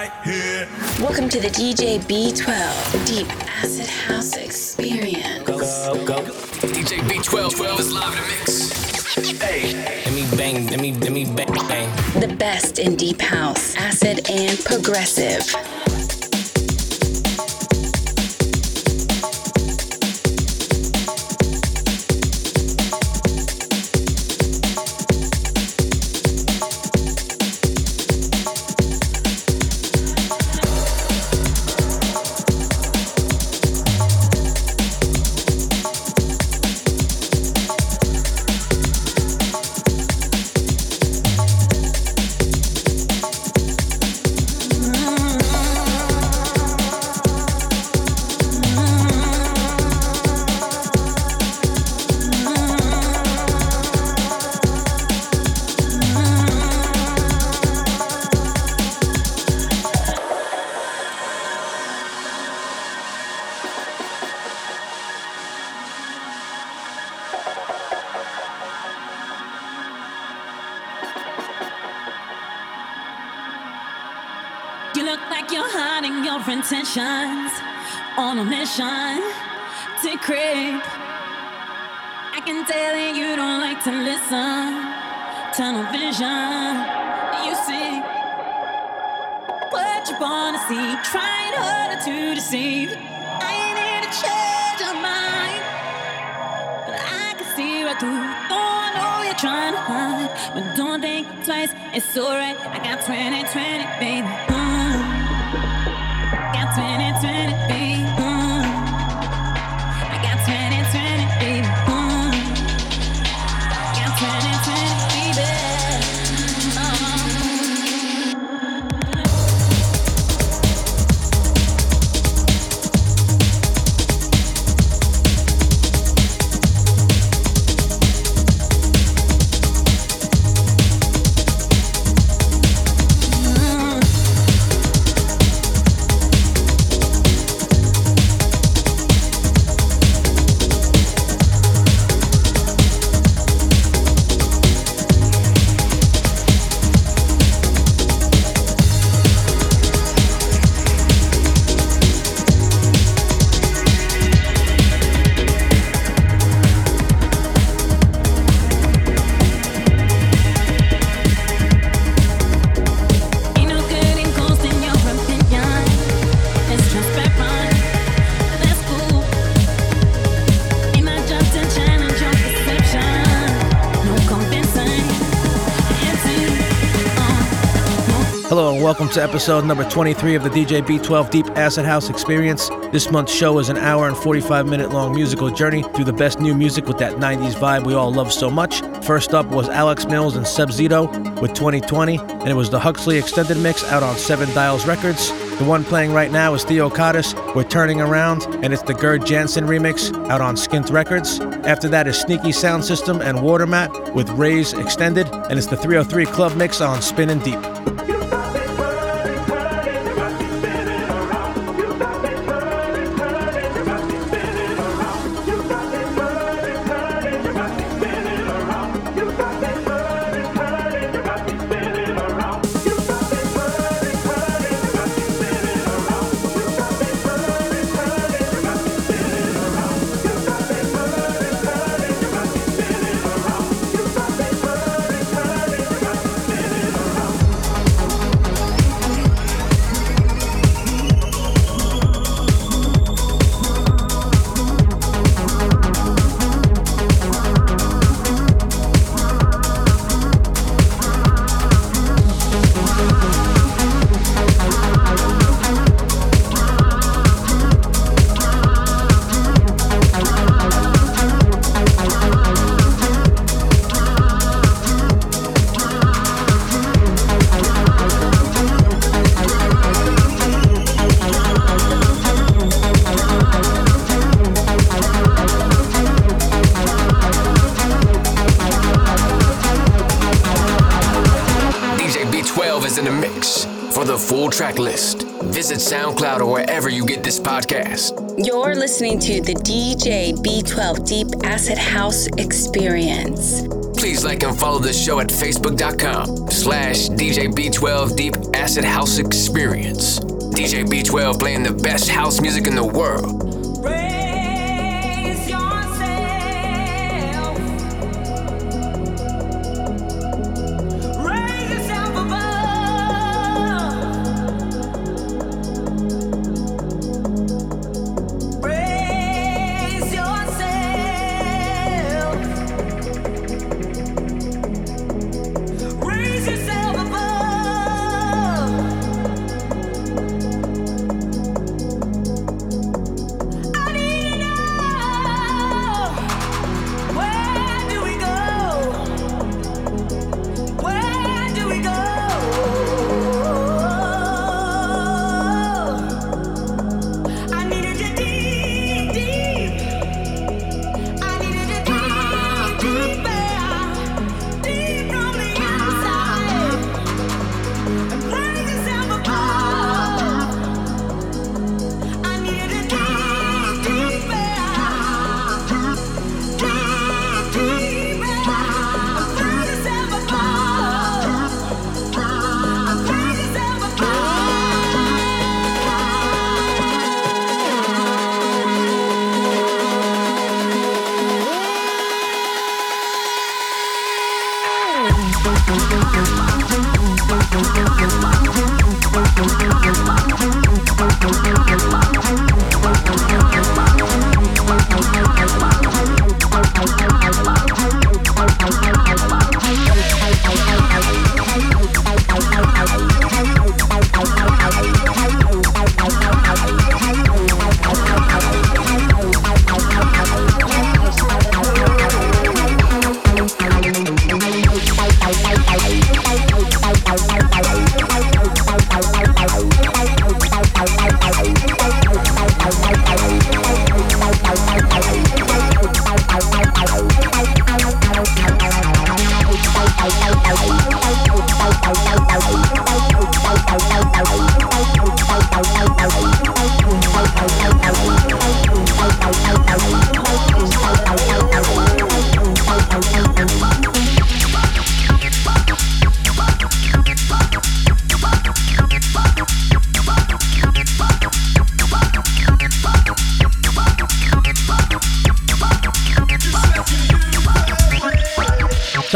right here. Welcome to the DJ B12 Deep Acid House Experience. Go, go, go. DJ B12 12 is live in the mix. Hey, let me bang, let me, let me bang, bang. The best in Deep House, Acid, and Progressive. Welcome to episode number 23 of the DJ B12 Deep Acid House Experience. This month's show is an hour and 45 minute long musical journey through the best new music with that 90s vibe we all love so much. First up was Alex Mills and Seb Zito with 2020, and it was the Huxley Extended Mix out on Seven Dials Records. The one playing right now is Theo Kottis with Turning Around, and it's the Gerd Janson remix out on Skint Records. After that is Sneaky Sound System and Watermat with Raise Extended, and it's the 303 Club Mix on Spinnin' Deep. Deep Acid House Experience. Please like and follow the show at facebook.com slash DJ B12 Deep Acid House Experience. DJ B12 playing the best house music in the world.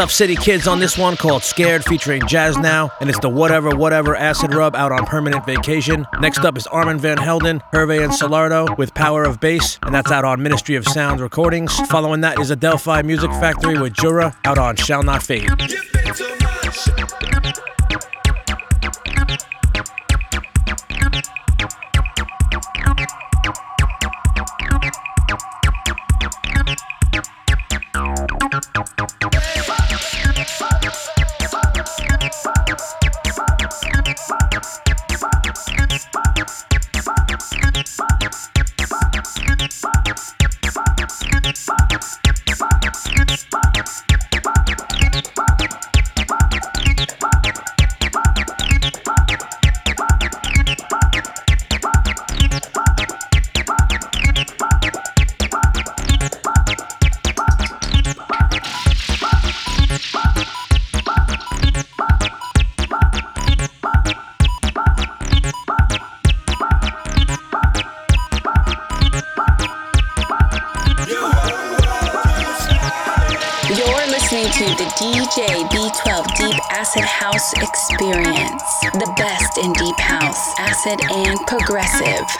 Tuff City Kids on this one called Scared featuring Jasnau, and it's the Whatever Whatever Acid Rub out on Permanent Vacation. Next up is Armand Van Helden, Hervé and Solardo with Power of Bass, and that's out on Ministry of Sound Recordings. Following that is Adelphi Music Factory with Jura out on Shall Not Fade.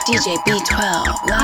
DJ B12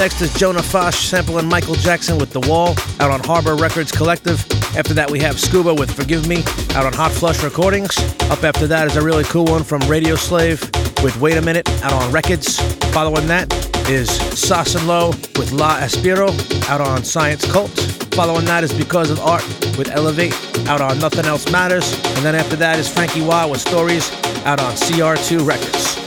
next is Jona Fosh sampling Michael Jackson with The Wall out on Harbor Records Collective. After that, we have Scuba with Forgive Me out on Hot Flush Recordings. Up after that is a really cool one from Radio Slave with Wait a Minute out on Records. Following that is Sauce and Low with La Aspiro out on Science Cult. Following that is Because of Art with Elevate out on Nothing Else Matters. And then after that is Franky Wah with Stories out on CR2 Records.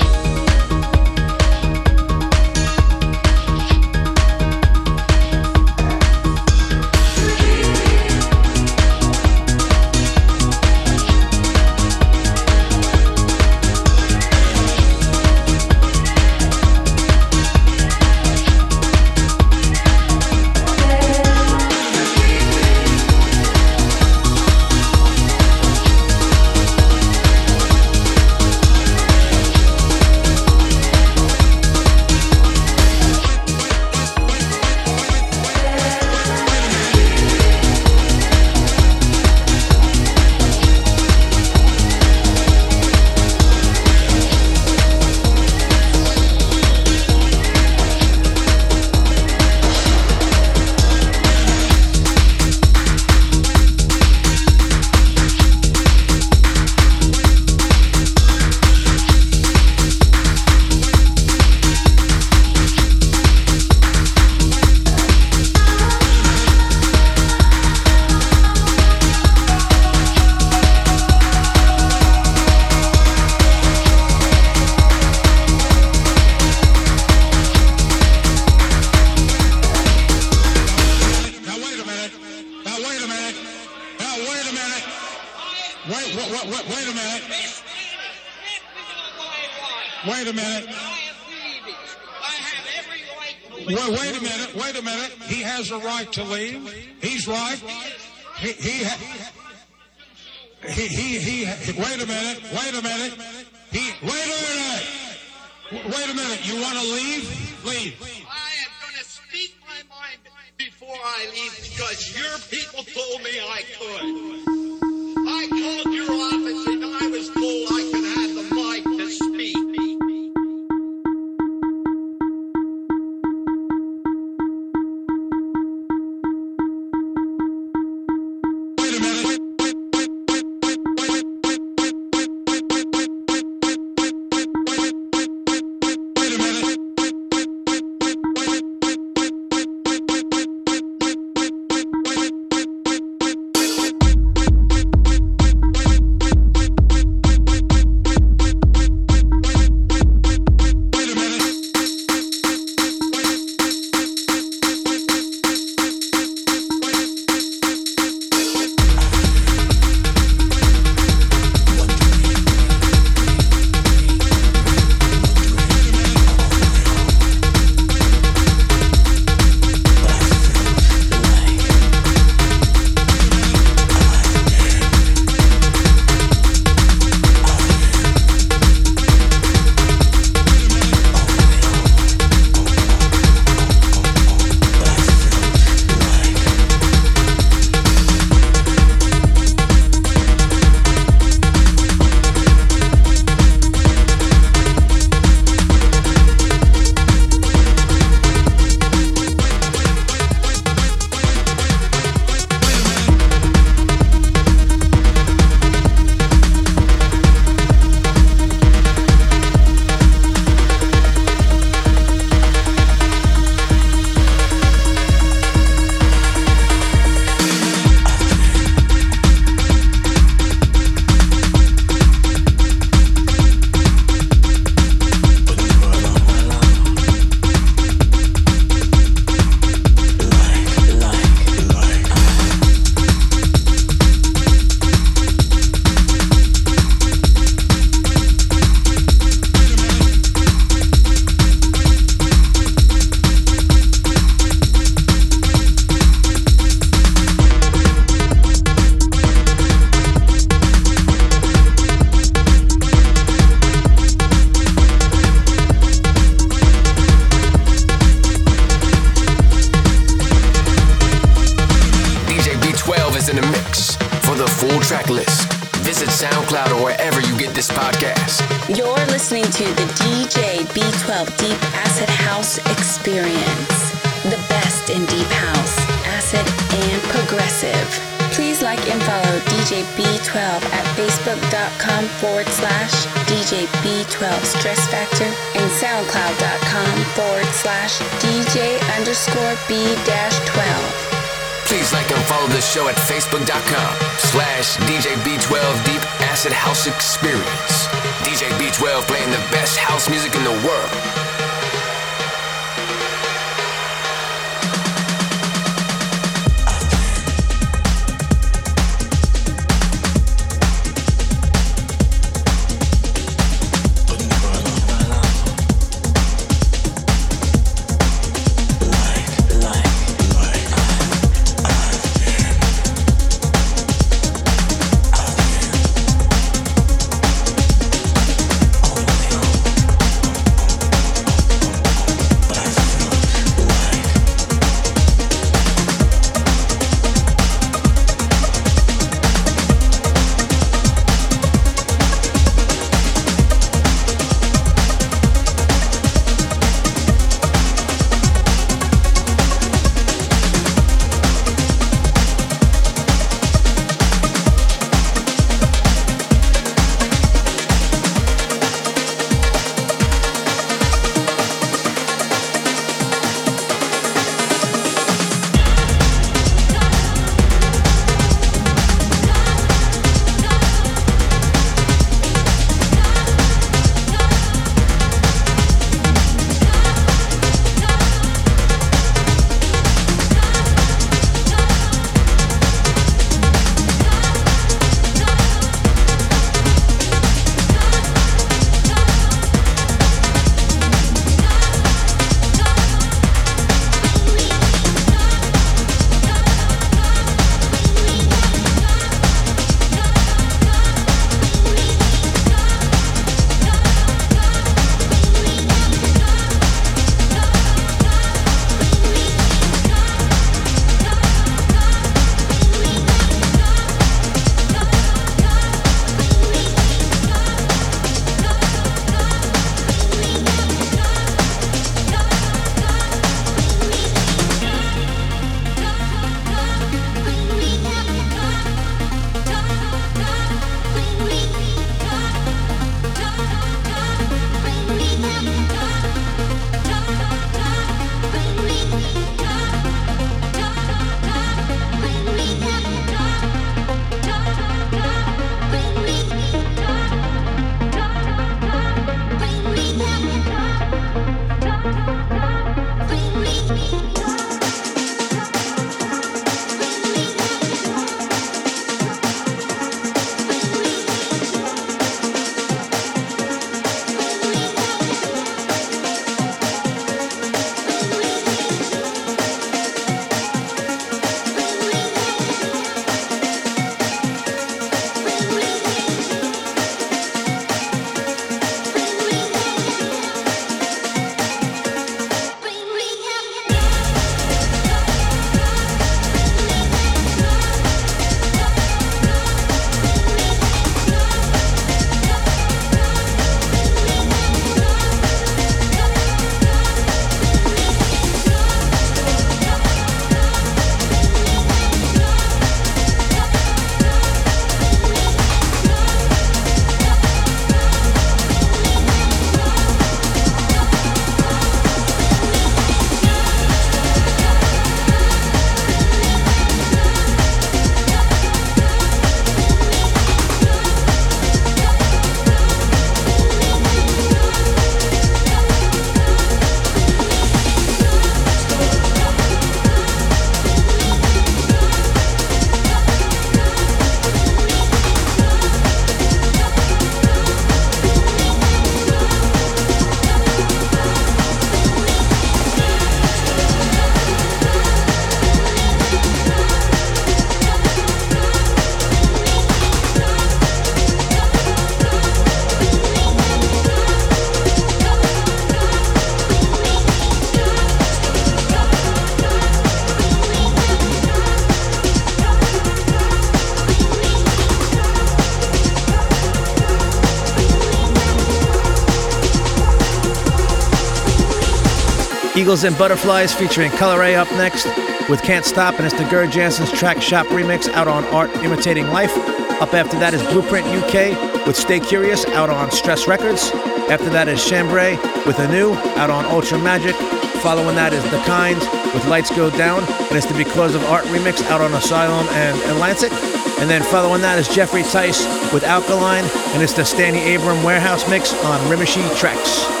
Eagles and Butterflies featuring Coloray up next with Can't Stop, and it's the Gerd Janson's track Shop remix out on Art Imitating Life. Up after that is Blueprint UK with Stay Curious out on Stress Records. After that is Chambray with Anew out on Ultra Magic. Following that is The Kind with Lights Go Down, and it's the Because of Art remix out on Asylum and Atlantic. And then following that is Jeffrey Tice with Alkaline, and it's the Stanny Abram Warehouse mix on Rimashi Tracks.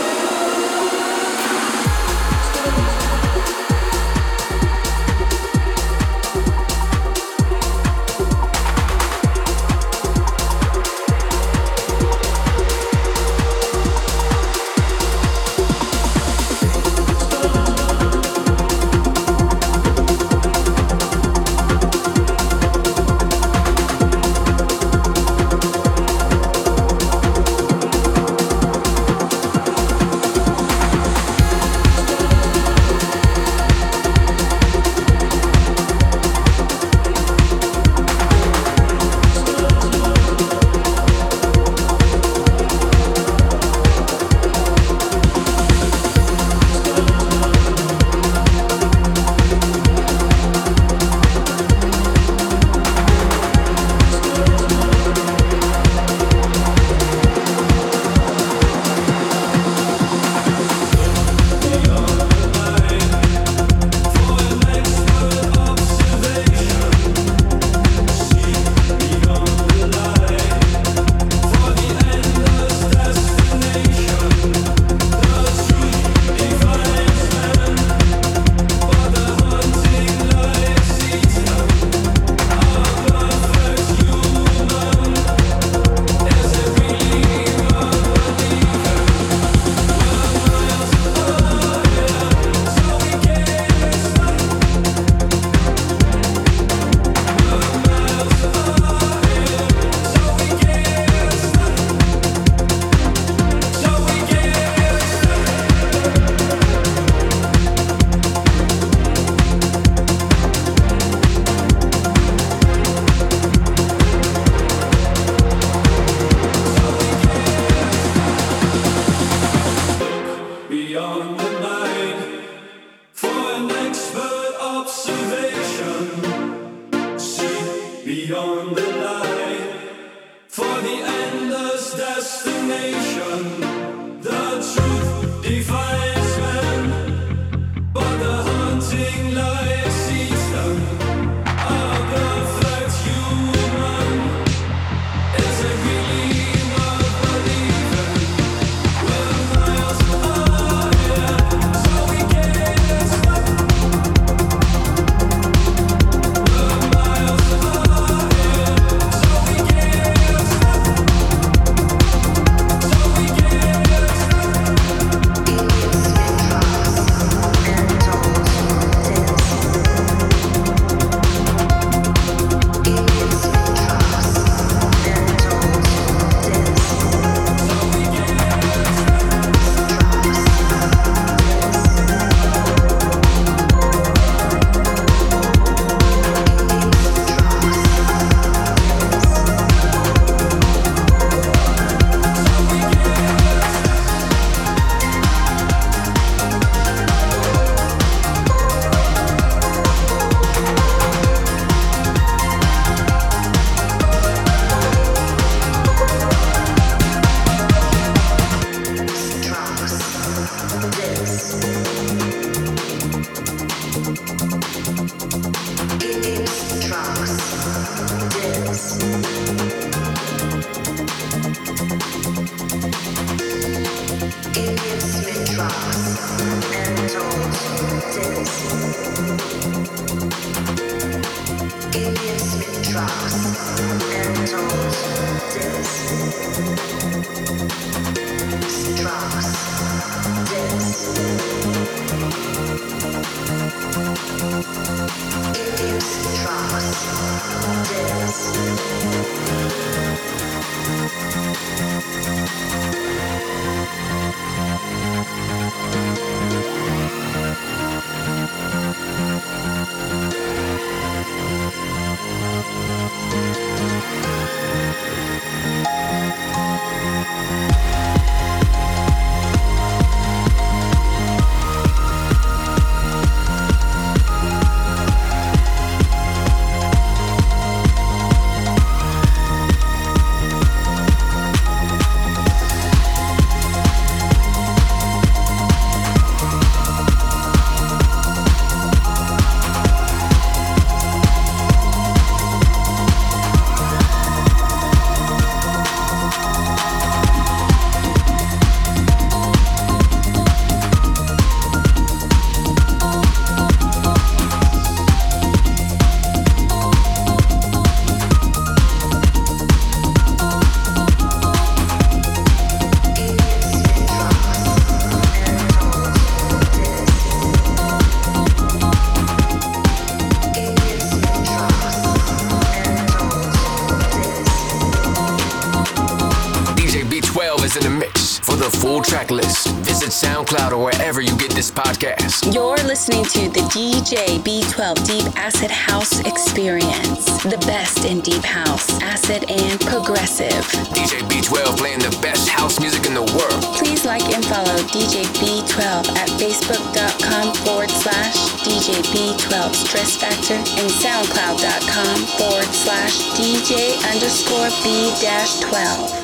DJ B12 Deep Acid House Experience. The best in Deep House, Acid, and Progressive. DJ B12 playing the best house music in the world. Please like and follow DJ B12 at facebook.com forward slash DJ B12 Stress Factor and soundcloud.com forward slash DJ underscore B dash 12.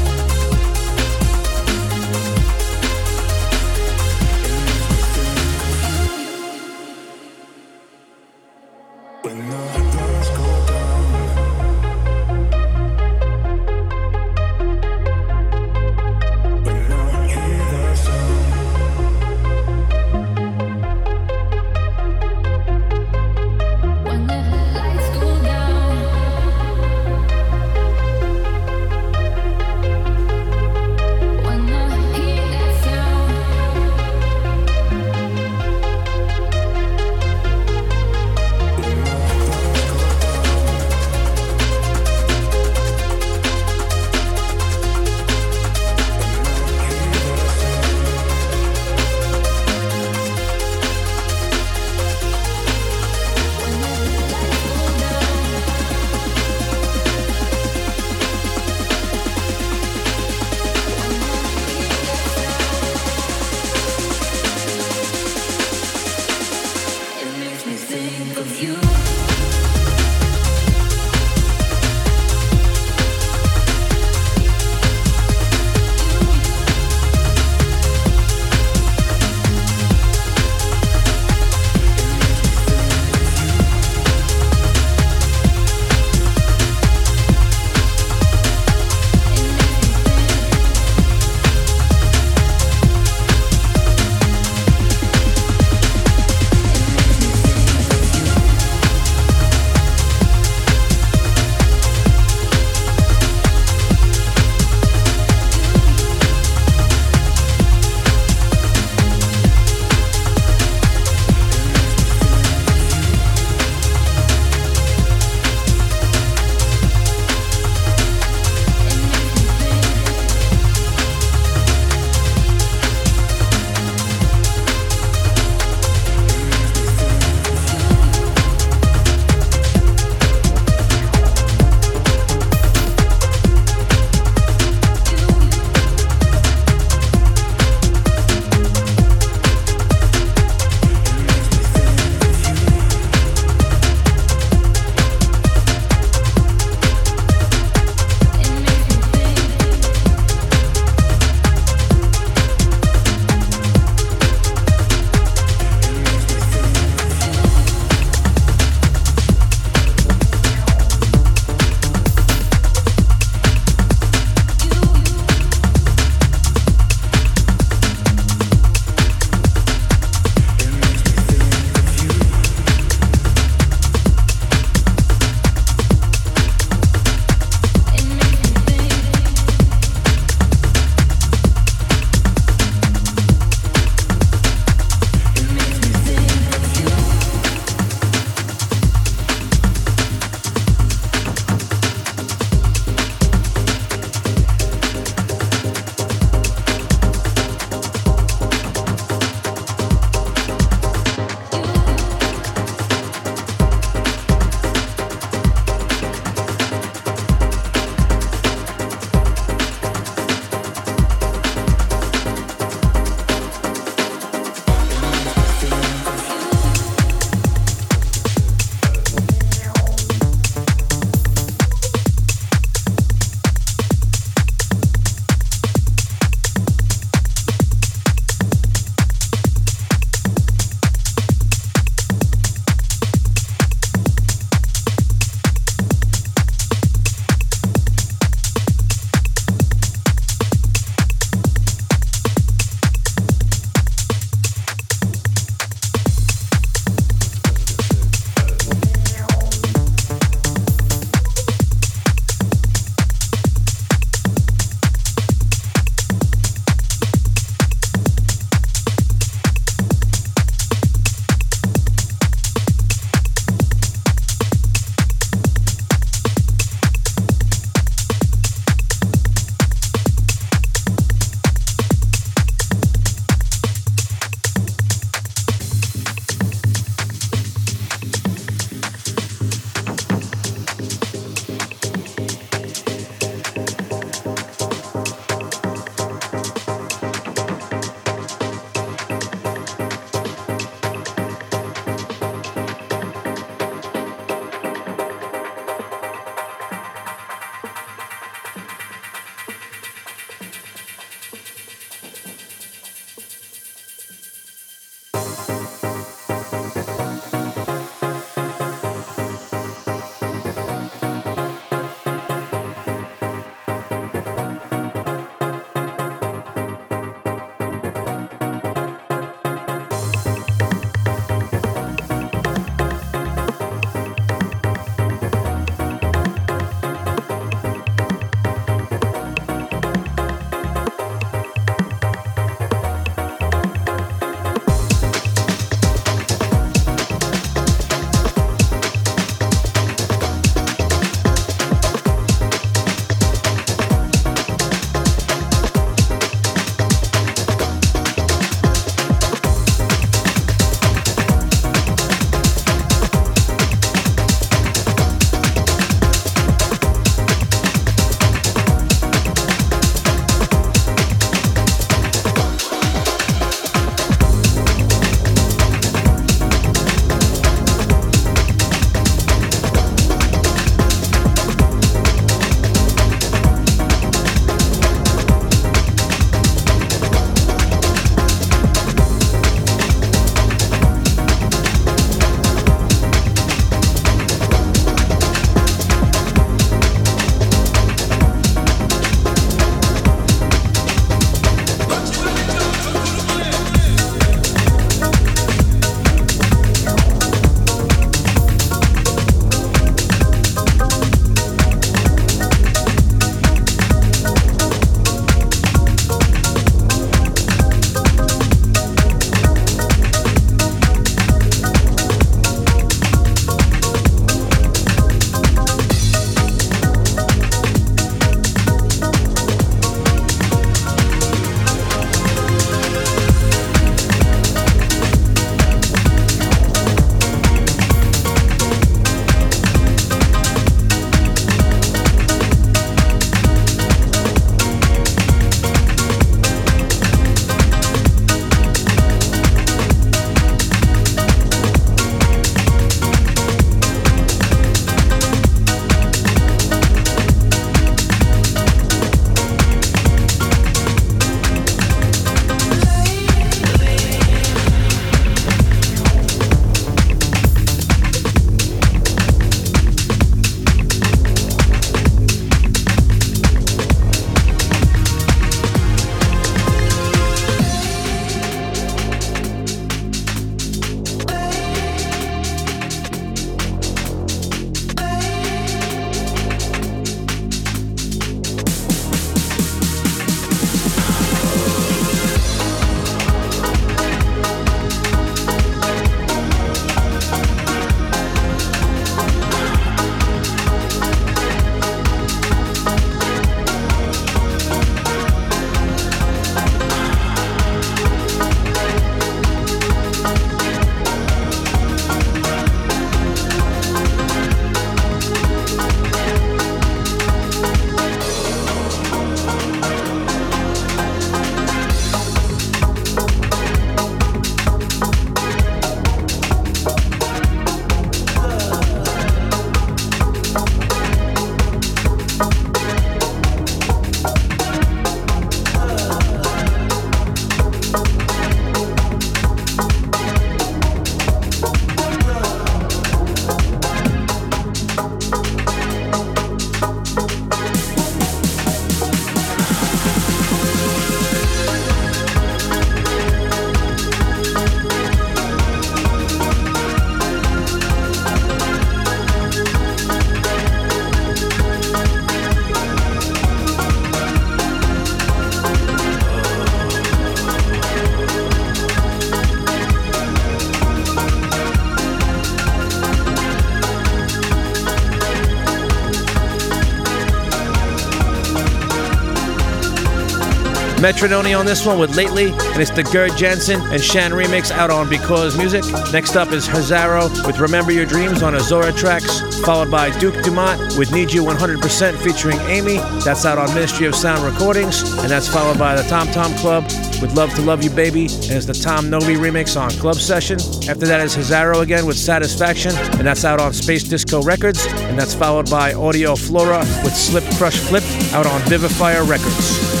Metronomy on this one with Lately, and it's the Gerd Janson and Shan remix out on Because Music. Next up is Hazzaro with Remember Your Dreams on Azora Tracks, followed by Duke Dumont with Need You 100% featuring A*M*E. That's out on Ministry of Sound Recordings, and that's followed by the Tom Tom Club with Love to Love You Baby, and it's the Tom Novy remix on Club Session. After that is Hazzaro again with Satisfaction, and that's out on Space Disco Records, and that's followed by Audio Flora with Slip Crush Flip out on Vivifier Records.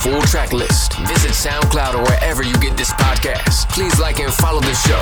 full track list, visit SoundCloud or wherever you get this podcast. Please like and follow the show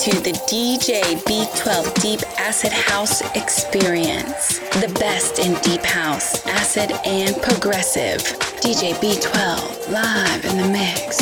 to the DJ B12 Deep Acid House Experience. The best in Deep House, Acid, and Progressive. DJ B12 live in the mix.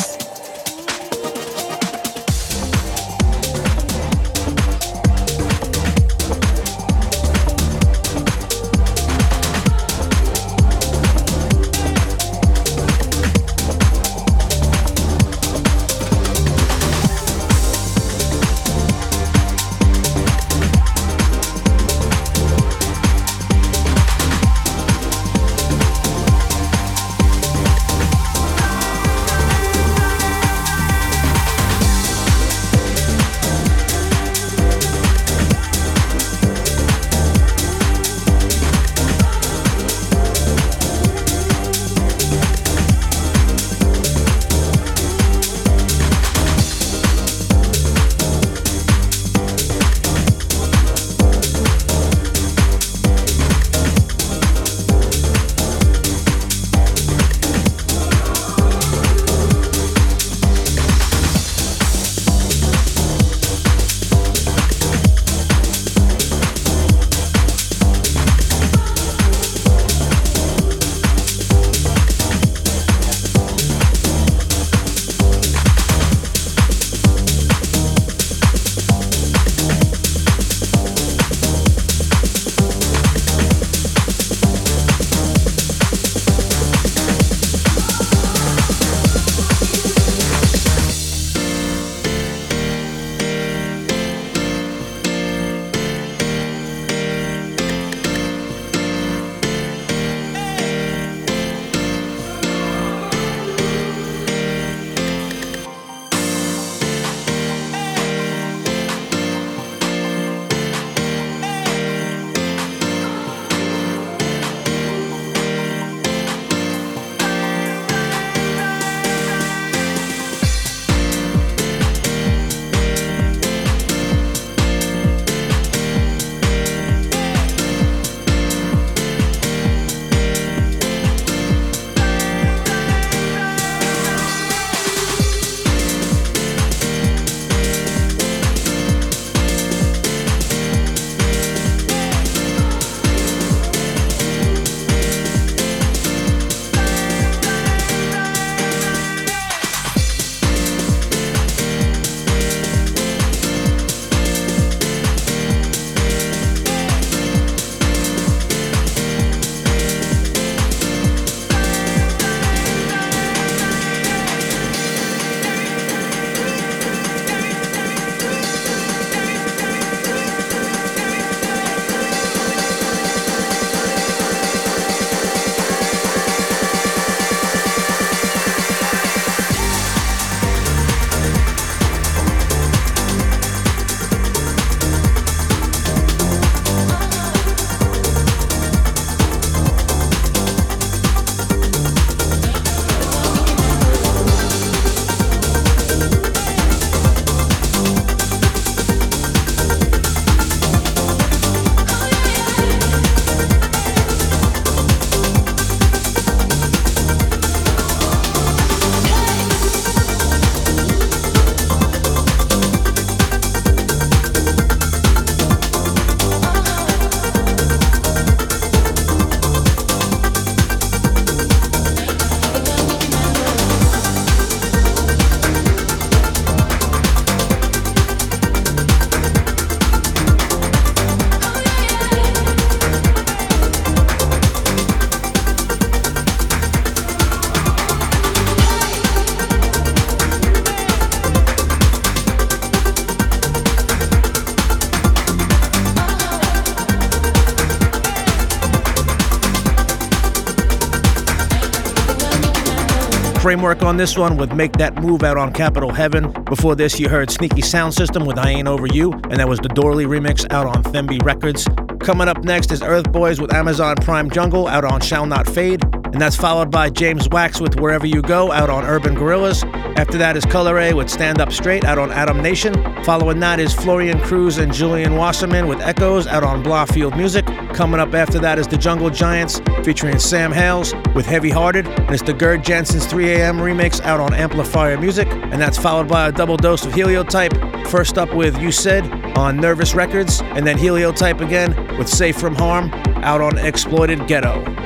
Framework on this one with Make That Move out on Capitol Heaven. Before this, you heard Sneaky Sound System with I Ain't Over You, and that was the Doorly remix out on Themby Records. Coming up next is Earth Boys with Amazon Prime Jungle out on Shall Not Fade. and that's followed by James Wax with Wherever You Go out on Urban Gorillas. After that is Coloray with Stand Up Straight out on Atomnation. Following that is Florian Kruse and Julian Wassermann with Echoes out on Blaufield Music. Coming up after that is The Jungle Giants featuring Sam Hales with Heavy Hearted, and it's the Gerd Janson's 3am remix out on Amplifire Music, and that's followed by a double dose of Heliotype. First up with You Said on Nervous Records, and then Heliotype again with Safe from Harm out on Exploited Ghetto.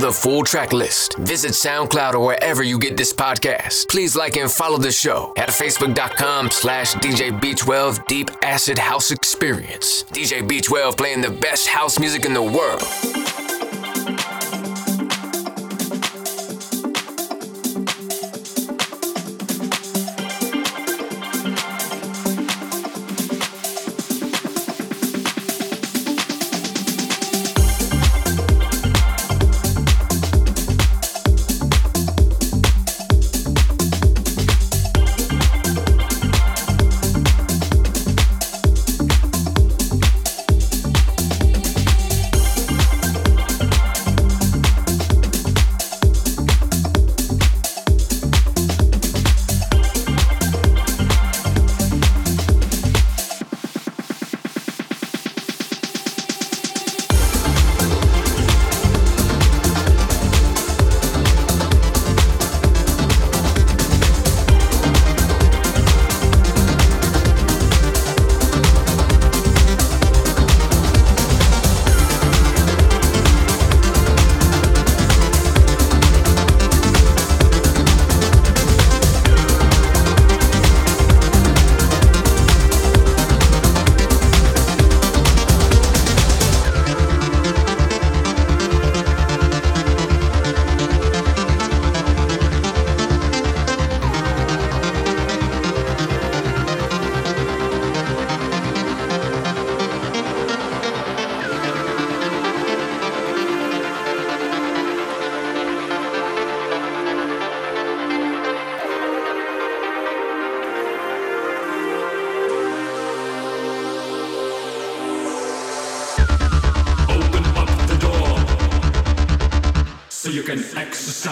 The full track list, visit SoundCloud or wherever you get this podcast. Please like and follow the show at facebook.com slash DJ B12 Deep Acid House Experience. DJ B12 playing the best house music in the world.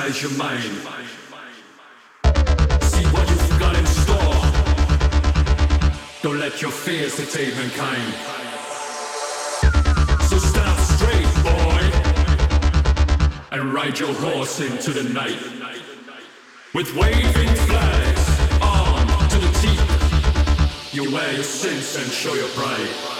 Exercise your mind. See what you've got in store. Don't let your fears dictate mankind. So stand up straight, boy, and ride your horse into the night. With waving flags, armed to the teeth, you wear your sins and show your pride.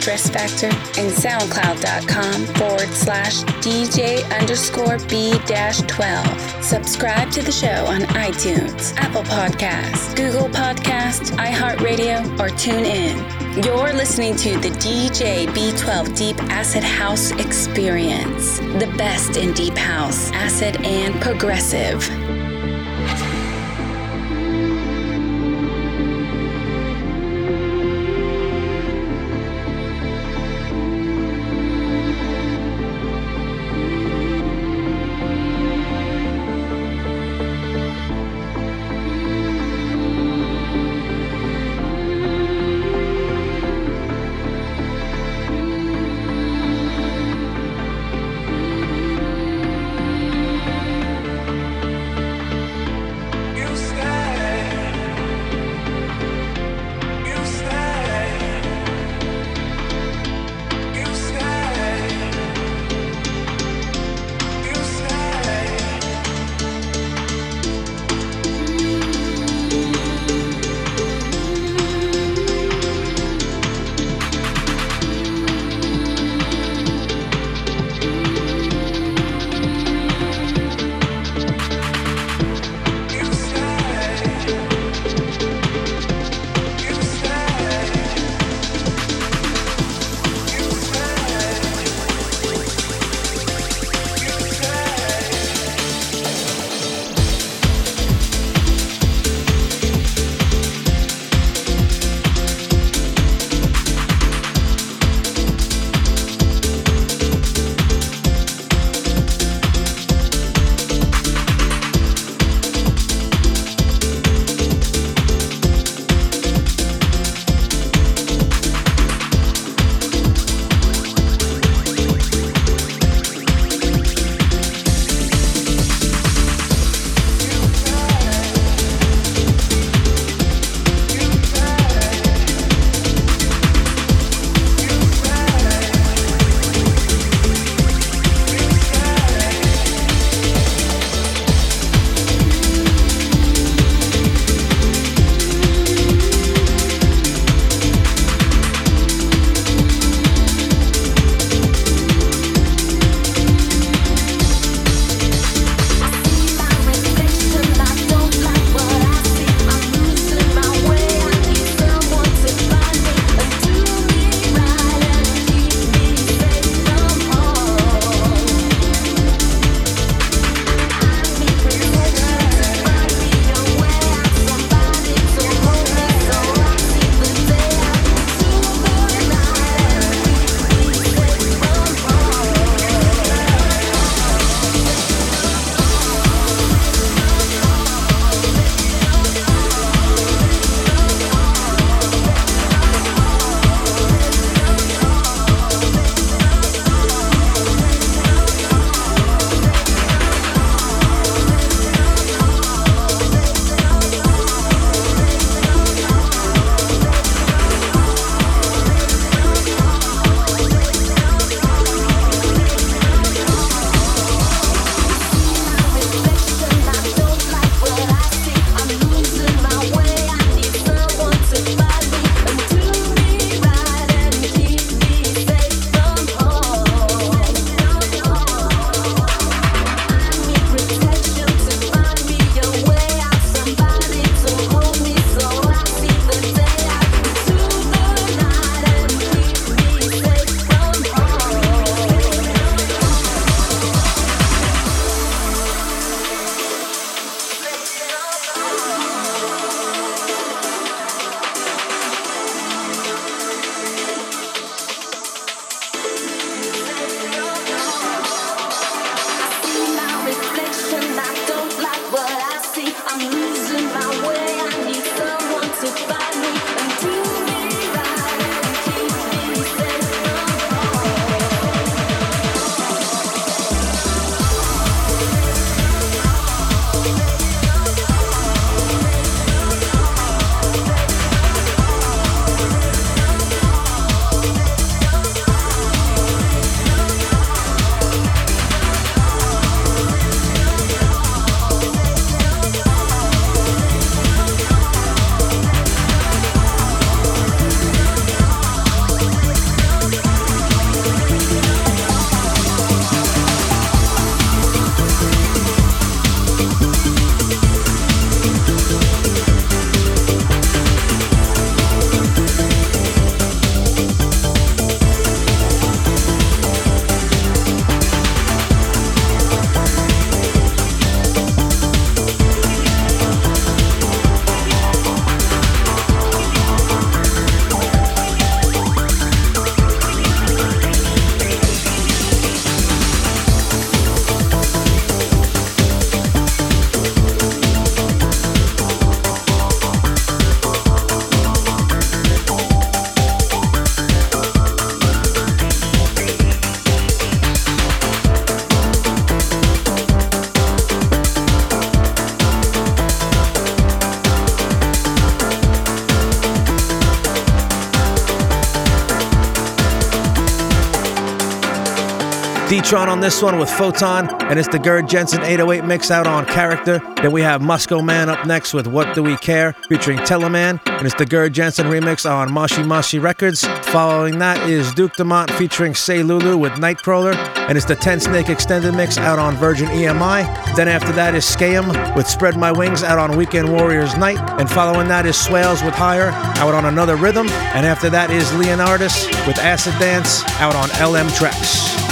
Stress Factor and SoundCloud.com forward slash DJ underscore B dash 12. Subscribe to the show on iTunes, Apple Podcasts, Google Podcasts, iHeartRadio, or TuneIn. You're listening to the DJ B12 Deep Acid House Experience, the best in Deep House, Acid, and Progressive. Deetron on this one with Photon, and it's the Gerd Janson 808 mix out on Character. Then we have Moscoman up next with What Do We Care featuring Teleman, and it's the Gerd Janson remix on Mashi Mashi Records. Following that is Duke Dumont featuring Say Lou Lou with Nightcrawler, and it's the Tensnake extended mix out on Virgin EMI. Then after that is Skayem with Spread My Wings out on Weekend Warriors Night, and following that is Swales with Higher out on Another Rhythm, and after that is Leonardus with Acid Dance out on LM Tracks.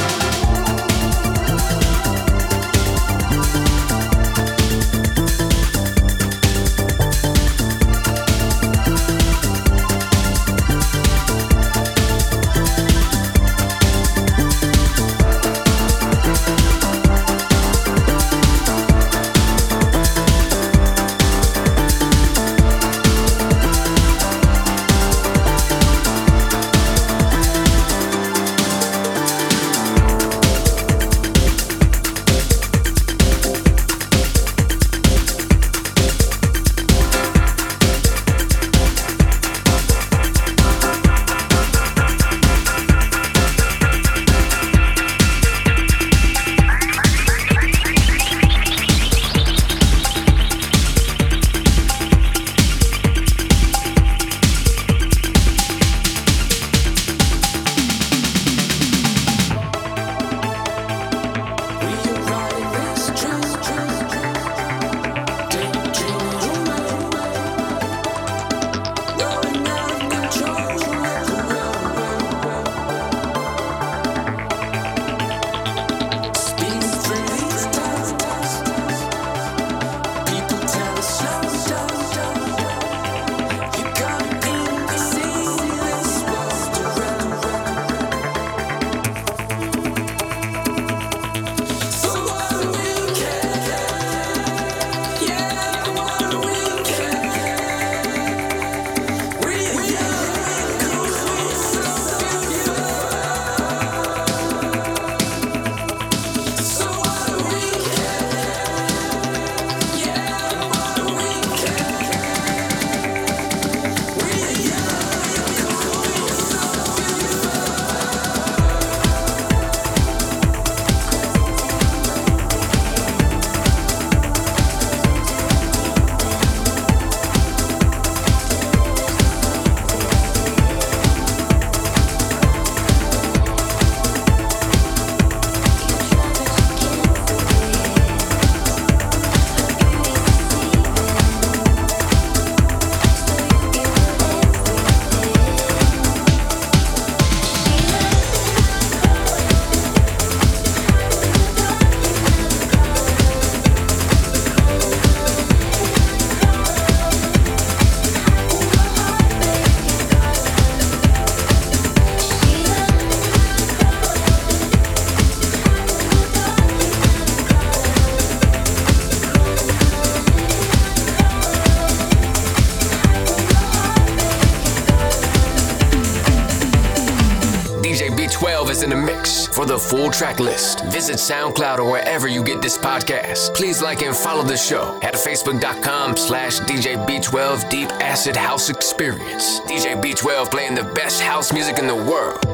Full track list, visit SoundCloud or wherever you get this podcast. Please like and follow the show at facebook.com slash DJ B12 Deep Acid House Experience. DJ B12 playing the best house music in the world.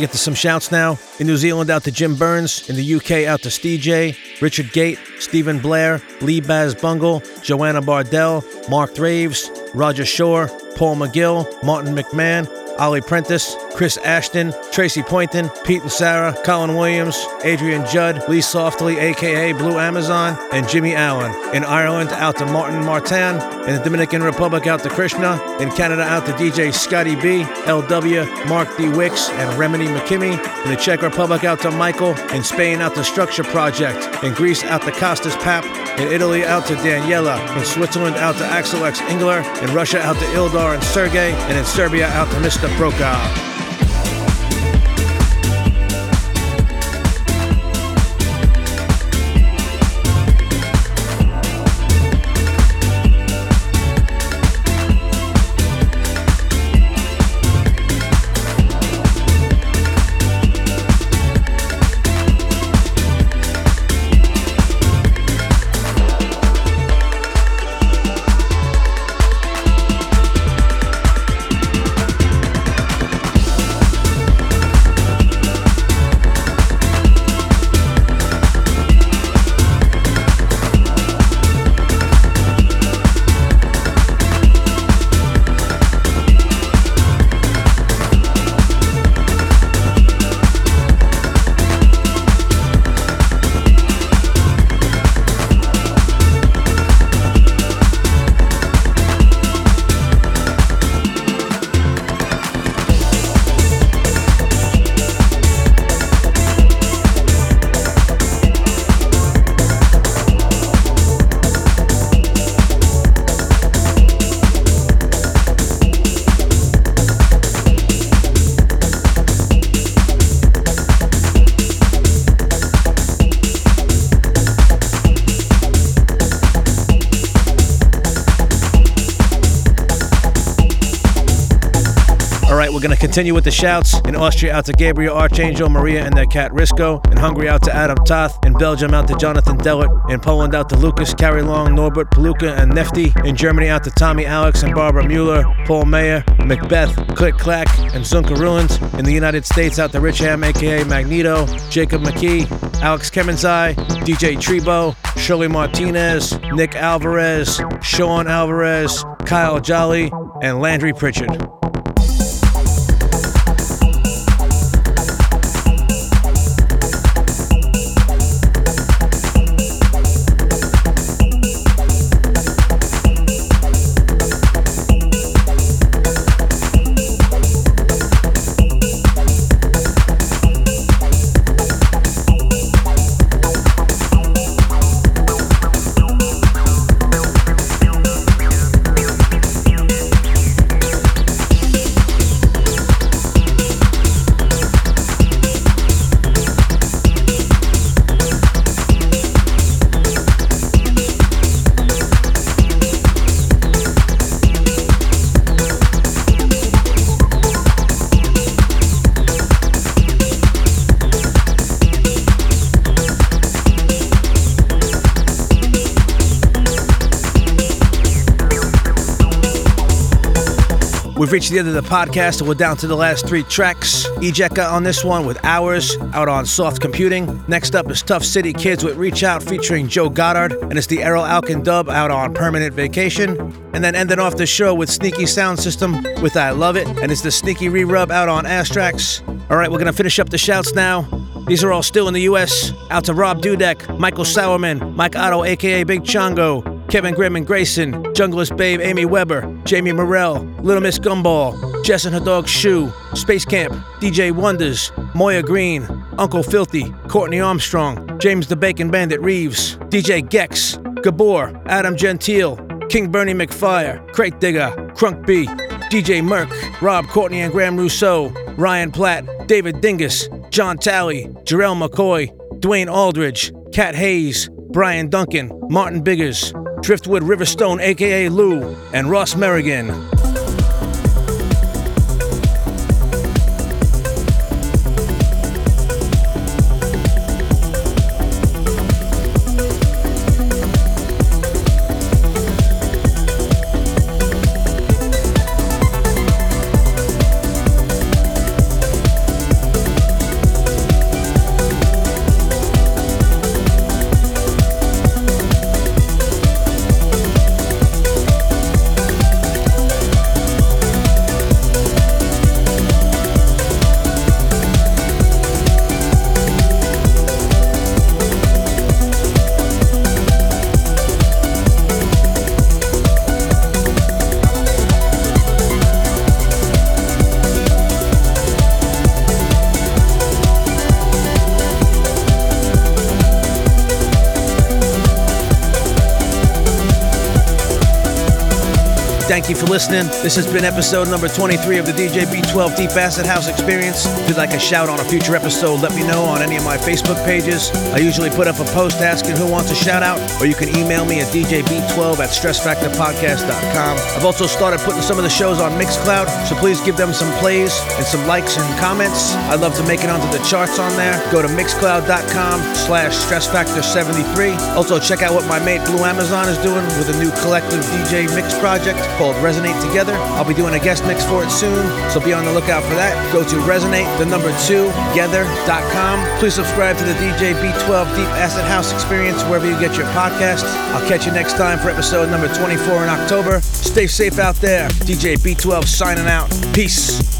To get to some shouts now. In New Zealand, out to Jim Burns. In the UK, out to Steve J, Richard Gate, Stephen Blair, Lee Baz Bungle, Joanna Bardell, Mark Draves, Roger Shore, Paul McGill, Martin McMahon, Ollie Prentice, Chris Ashton, Tracy Poynton, Pete and Sarah, Colin Williams, Adrian Judd, Lee Softly, aka Blue Amazon, and Jimmy Allen. In Ireland, out to Martin Martin. In the Dominican Republic, out to Krishna. In Canada, out to DJ Scotty B, LW, Mark D. Wicks, and Remedy McKimmy. In the Czech Republic, out to Michael. In Spain, out to Structure Project. In Greece, out to Costas Pap. In Italy, out to Daniela. In Switzerland, out to Axel X Ingler. In Russia, out to Ildar and Sergey. And in Serbia, out to Mr. Prokop. Continue with the shouts. In Austria, out to Gabriel Archangel, Maria, and their cat Risco. In Hungary, out to Adam Toth. In Belgium, out to Jonathan Dellert. In Poland, out to Lucas, Carrie Long, Norbert Paluka, and Nefty. In Germany, out to Tommy Alex and Barbara Mueller, Paul Mayer, Macbeth, Click Clack, and Zunka Ruins. In the United States, out to Rich Ham, aka Magneto, Jacob McKee, Alex Kemenzai, DJ Trebo, Shirley Martinez, Nick Alvarez, Sean Alvarez, Kyle Jolly, and Landry Pritchard. We've reached the end of the podcast and we're down to the last three tracks. Ejeca on this one with Hours out on Soft Computing. Next up is Tuff City Kids with Reach Out featuring Joe Goddard. And it's the Erol Alkan dub out on Permanent Vacation. And then ending off the show with Sneaky Sound System with I Love It. And it's the Sneaky Re-Rub out on Astrax. All right, we're to finish up the shouts now. These are all still in the US. Out to Rob Dudek, Michael Sauerman, Mike Otto, aka Big Chongo, Kevin Grimm and Grayson, Junglist Babe Amy Weber, Jamie Morell, Little Miss Gumball, Jess and her dog Shoe, Space Camp, DJ Wonders, Moya Green, Uncle Filthy, Courtney Armstrong, James the Bacon Bandit Reeves, DJ Gex, Gabor, Adam Gentile, King Bernie McFire, Crate Digger, Crunk B, DJ Merck, Rob Courtney and Graham Rousseau, Ryan Platt, David Dingus, John Talley, Jarrell McCoy, Dwayne Aldridge, Cat Hayes, Brian Duncan, Martin Biggers, Driftwood Riverstone, aka Lou, and Ross Merrigan. For listening. This has been episode number 23 of the DJ B12 Deep Acid House Experience. If you'd like a shout on a future episode, let me know on any of my Facebook pages. I usually put up a post asking who wants a shout out, or you can email me at djb12 at stressfactorpodcast.com. I've also started putting some of the shows on Mixcloud, so please give them some plays and some likes and comments. I'd love to make it onto the charts on there. Go to mixcloud.com slash stressfactor73. Also, check out what my mate Blue Amazon is doing with a new collective DJ mix project called Resonate Together. I'll be doing a guest mix for it soon, so be on the lookout for that. Go to resonate, the number two, together.com. Please subscribe to the DJ B12 Deep Acid House Experience wherever you get your podcasts. I'll catch you next time for episode number 24 in October. Stay safe out there. DJ B12 signing out. Peace.